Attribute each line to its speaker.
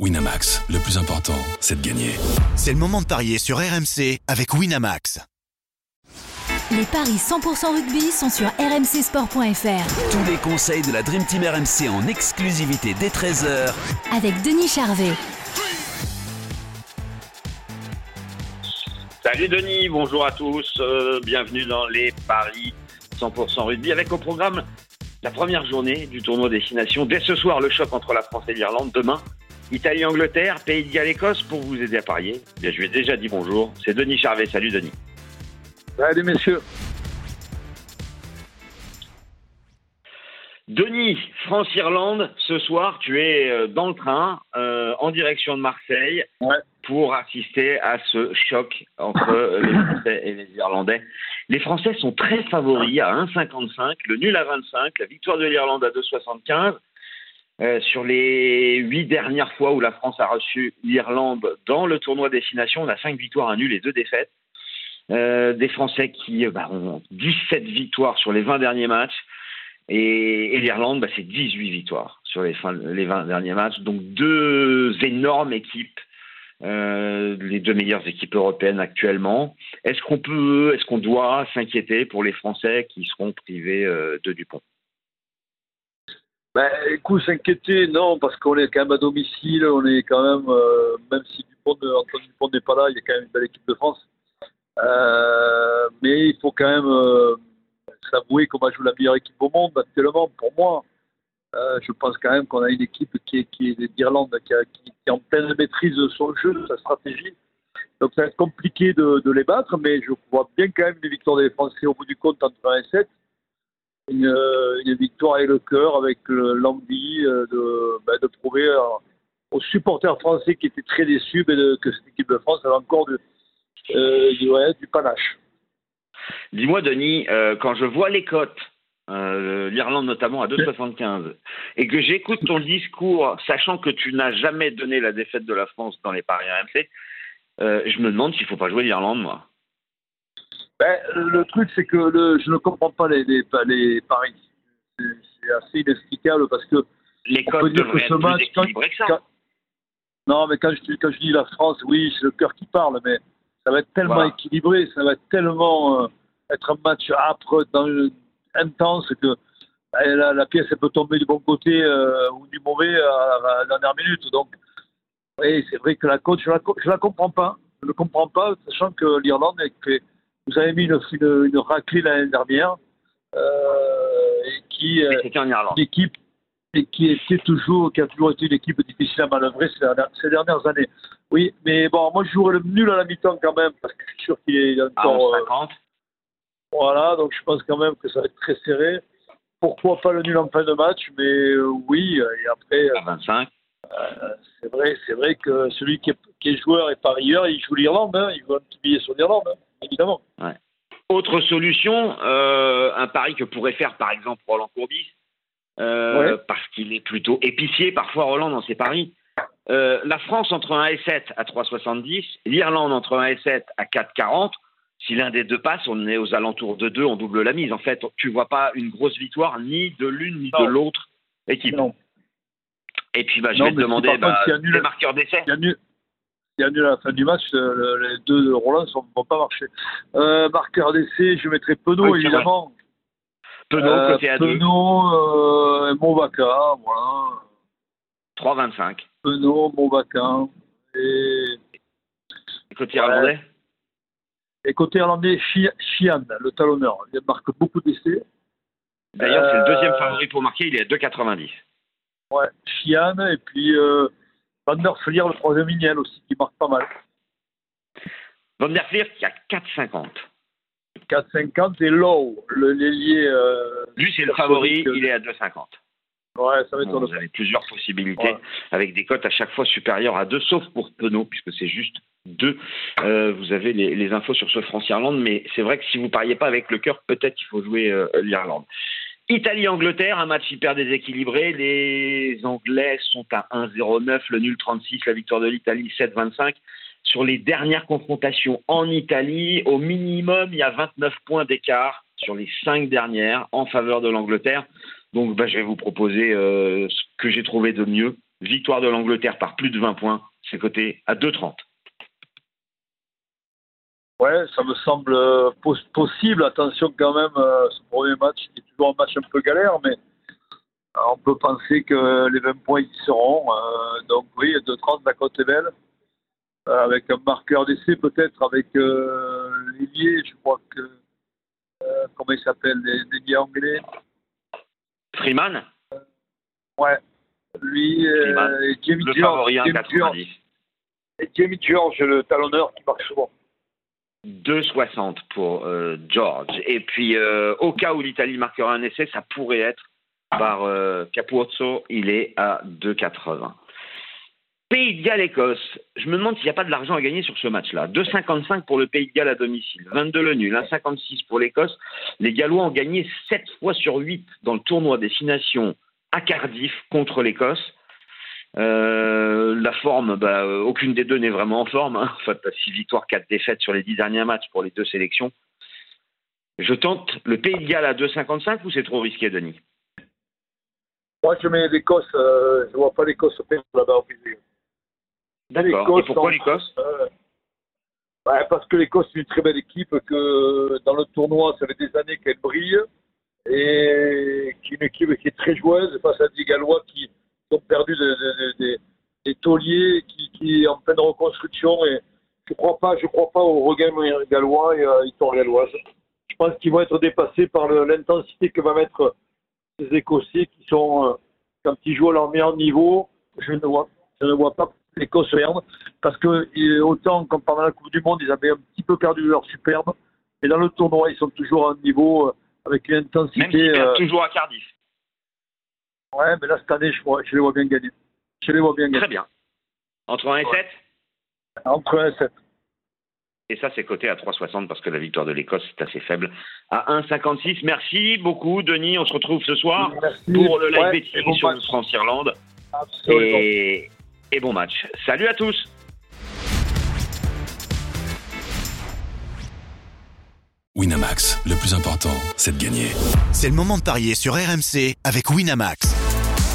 Speaker 1: Winamax, le plus important, c'est de gagner.
Speaker 2: C'est le moment de parier sur RMC avec Winamax.
Speaker 3: Les paris 100% rugby sont sur rmcsport.fr.
Speaker 4: Tous les conseils de la Dream Team RMC en exclusivité dès 13h
Speaker 3: Avec Denis Charvet.
Speaker 5: Salut Denis, bonjour à tous, euh, bienvenue dans les paris 100% rugby avec au programme la première journée du tournoi Destination. Dès ce soir, le choc entre la France et l'Irlande. Demain, Italie-Angleterre, Pays de Galles-Écosse pour vous aider à parier. Bien, je lui ai déjà dit bonjour. C'est Denis Charvet. Salut Denis.
Speaker 6: Salut messieurs.
Speaker 5: Denis, France-Irlande, ce soir, tu es euh, dans le train euh, en direction de Marseille
Speaker 6: Ouais.
Speaker 5: pour assister à ce choc entre les Français et les Irlandais. Les Français sont très favoris à 1,55, le nul à 25, la victoire de l'Irlande à 2,75. Euh, sur les huit dernières fois où la France a reçu l'Irlande dans le tournoi destination, on a cinq victoires, un nul et deux défaites. Euh, des Français qui euh, bah, ont 17 victoires sur les 20 derniers matchs. Et, l'Irlande, bah, c'est 18 victoires sur les, fin- les 20 derniers matchs. Donc deux énormes équipes, les deux meilleures équipes européennes actuellement. Est-ce qu'on peut, est-ce qu'on doit s'inquiéter pour les Français qui seront privés de Dupont?
Speaker 6: Ben, écoute, s'inquiéter, non, parce qu'on est quand même à domicile, on est quand même, euh, même si Dupont, ne- Antoine Dupont n'est pas là, il y a quand même une belle équipe de France. Euh, mais il faut quand même euh, s'avouer qu'on va jouer la meilleure équipe au monde actuellement, pour moi. Euh, je pense quand même qu'on a une équipe qui est, qui est d'Irlande, qui, qui- est en pleine maîtrise de son jeu, de sa stratégie. Donc ça va être compliqué de, de les battre, mais je vois bien quand même les victoires des Français au bout du compte entre 1 et 7. Une, euh, une victoire avec le cœur, avec euh, l'envie euh, de, ben, de prouver aux supporters français qui étaient très déçus que cette équipe de France avait encore du, panache.
Speaker 5: Dis-moi, Denis, quand je vois les cotes, l'Irlande notamment à 2,75, et que j'écoute ton discours, sachant que tu n'as jamais donné la défaite de la France dans les paris RMC, je me demande s'il ne faut pas jouer l'Irlande, moi.
Speaker 6: Ben, le truc, c'est que le, je ne comprends pas les, les, les paris. C'est assez inexplicable parce que
Speaker 5: Les
Speaker 6: dire
Speaker 5: devraient
Speaker 6: que ce
Speaker 5: être
Speaker 6: match,
Speaker 5: plus que ça.
Speaker 6: quand- Non, mais quand je, dis- quand je dis la France, oui, c'est le cœur qui parle, mais ça va être tellement
Speaker 5: Voilà.
Speaker 6: équilibré, ça va être tellement euh, être un match âpre, dans intense, que ben, la, la pièce elle peut tomber du bon côté euh, ou du mauvais à, la- à la dernière minute. Donc, oui, c'est vrai que la coach, je la, co- je la comprends pas. Je ne comprends pas, sachant que l'Irlande, est vous avez mis une, une, une raclée l'année dernière, euh, et qui, euh,
Speaker 5: Mais C'était en Irlande.
Speaker 6: équipe et qui était toujours, qui a toujours été une équipe difficile à manœuvrer ces dernières, ces dernières années. Oui, mais bon, moi je jouerais le nul à la mi-temps quand même, parce que je suis sûr qu'il est
Speaker 5: À
Speaker 6: encore. euh,
Speaker 5: 11,50.
Speaker 6: voilà, donc je pense quand même que ça va être très serré. Pourquoi pas le nul en fin de match, mais euh, oui, et après, euh,
Speaker 5: à 25.
Speaker 6: c'est vrai, c'est vrai que celui qui est, qui est joueur et parieur, il joue l'Irlande, hein, il veut un petit billet sur l'Irlande, hein, évidemment.
Speaker 5: Autre solution, euh, un pari que pourrait faire par exemple Roland Courbis, euh,
Speaker 6: Ouais.
Speaker 5: parce qu'il est plutôt épicier parfois Roland dans ses paris. Euh, la France entre 1 et 7 à 3,70, l'Irlande entre 1 et 7 à 4,40. Si l'un des deux passe, on est aux alentours de 2, on double la mise. En fait, tu vois pas une grosse victoire ni de l'une ni
Speaker 6: Non.
Speaker 5: de l'autre équipe.
Speaker 6: Non,
Speaker 5: Et puis bah, je
Speaker 6: Non,
Speaker 5: vais te demander
Speaker 6: contre,
Speaker 5: bah,
Speaker 6: s'il y a nul-
Speaker 5: les marqueurs d'essai.
Speaker 6: il y a nul. Il y a nul à la fin du match, euh, le- les deux de Roland ne vont pas marcher. Euh, marqueur d'essai, je mettrai Penaud,
Speaker 5: Oui,
Speaker 6: évidemment.
Speaker 5: Penaud
Speaker 6: Euh,
Speaker 5: côté à 2,
Speaker 6: Penaud, euh, Movaca, voilà.
Speaker 5: 3,25.
Speaker 6: Penaud, Movaca. Et,
Speaker 5: Côté
Speaker 6: Ouais.
Speaker 5: irlandais
Speaker 6: et côté irlandais, Chi- Chian, le talonneur. Il marque beaucoup d'essais.
Speaker 5: D'ailleurs, c'est le deuxième favori pour marquer, il est à 2,90.
Speaker 6: Ouais, Chian, et puis Van der Flier, le troisième Ignel aussi, qui marque pas mal.
Speaker 5: Van der Flier qui a 4,50.
Speaker 6: 4,50 et Lowe, le l'ailier. Euh,
Speaker 5: Lui, c'est le favori, il est à 2,50.
Speaker 6: ouais, ça
Speaker 5: Bon, vous avez plusieurs possibilités
Speaker 6: Ouais.
Speaker 5: avec des cotes à chaque fois supérieures à 2, sauf pour Penaud, puisque c'est juste 2. vous avez les, les infos sur ce France-Irlande, mais c'est vrai que si vous pariez pas avec le cœur, peut-être qu'il faut jouer euh, l'Irlande. Italie-Angleterre, un match hyper déséquilibré. Les Anglais sont à 1-0-9, le nul 36, la victoire de l'Italie 7-25. Sur les dernières confrontations en Italie, au minimum, il y a 29 points d'écart sur les cinq dernières en faveur de l'Angleterre. Donc, bah, je vais vous proposer euh, ce que j'ai trouvé de mieux, victoire de l'Angleterre par plus de 20 points, c'est coté à 2,30.
Speaker 6: Ouais, ça me semble euh, pos- possible. Attention quand même, euh, ce premier match qui est toujours un match un peu galère, mais euh, on peut penser que les 20 points y seront. Donc oui, 2-30, la cote est belle. Avec un marqueur d'essai peut-être, avec euh, l'ailier, je crois que... euh, comment il s'appelle, l'ailier anglais
Speaker 5: Freeman,
Speaker 6: Ouais. Lui
Speaker 5: Freeman,
Speaker 6: et Jamie
Speaker 5: le
Speaker 6: George.
Speaker 5: favori à
Speaker 6: Jamie George,
Speaker 5: 90.
Speaker 6: et Jamie George, le talonneur qui marque souvent.
Speaker 5: 2,60 pour euh, George. Et puis, euh, au cas où l'Italie marquera un essai, ça pourrait être par euh, Capuzzo, il est à 2,80. Pays de Galles-Écosse, je me demande s'il n'y a pas de l'argent à gagner sur ce match-là. 2,55 pour le Pays de Galles à domicile, 22 le nul, 1,56 pour l'Écosse. Les Gallois ont gagné 7 fois sur 8 dans le tournoi Destination à Cardiff contre l'Écosse. Euh, la forme, bah, euh, aucune des deux n'est vraiment en forme. Hein. Enfin, t'as 6 victoires, 4 défaites sur les 10 derniers matchs pour les deux sélections. Je tente le Pays de Galles à 2,55 ou c'est trop risqué, Denis?
Speaker 6: Moi, je mets l'Écosse, euh, je vois pas l'Écosse perdre là-bas au Brésil.
Speaker 5: D'accord. Et pourquoi l'Écosse?
Speaker 6: Euh, ouais, parce que l'Écosse est une très belle équipe, que dans le tournoi, ça fait des années qu'elle brille, et qui est une équipe qui est très joueuse face à des Gallois qui ont perdu des, des, des- des tauliers, qui, qui en pleine reconstruction, et je crois pas, je crois pas au regain gallois et à la victoire galloise. Je pense qu'ils vont être dépassés par l'intensité que va mettre ces Écossais qui sont, euh, quand ils jouent à leur meilleur niveau, je ne vois, je ne vois pas l'Écosse perdre parce que euh, autant comme pendant la Coupe du Monde, ils avaient un petit peu perdu leur superbe, mais dans le tournoi, ils sont toujours à un niveau euh, avec une intensité.
Speaker 5: perdent
Speaker 6: euh,
Speaker 5: toujours à Cardiff.
Speaker 6: Ouais, mais là cette année, je, vois- je les vois bien gagner. Je les vois bien
Speaker 5: Très
Speaker 6: gagner.
Speaker 5: bien. Entre 1 et 7
Speaker 6: Entre 1 et 7.
Speaker 5: Et ça, c'est coté à 3,60 parce que la victoire de l'Écosse est assez faible. À 1,56. Merci beaucoup, Denis. On se retrouve ce soir
Speaker 6: Merci.
Speaker 5: pour le live
Speaker 6: Ouais, et
Speaker 5: betting
Speaker 6: bon
Speaker 5: sur
Speaker 6: match.
Speaker 5: France-Irlande.
Speaker 6: Absolument.
Speaker 5: Et, et bon match. Salut à tous.
Speaker 1: Winamax, le plus important, c'est de gagner.
Speaker 2: C'est le moment de parier sur RMC avec Winamax.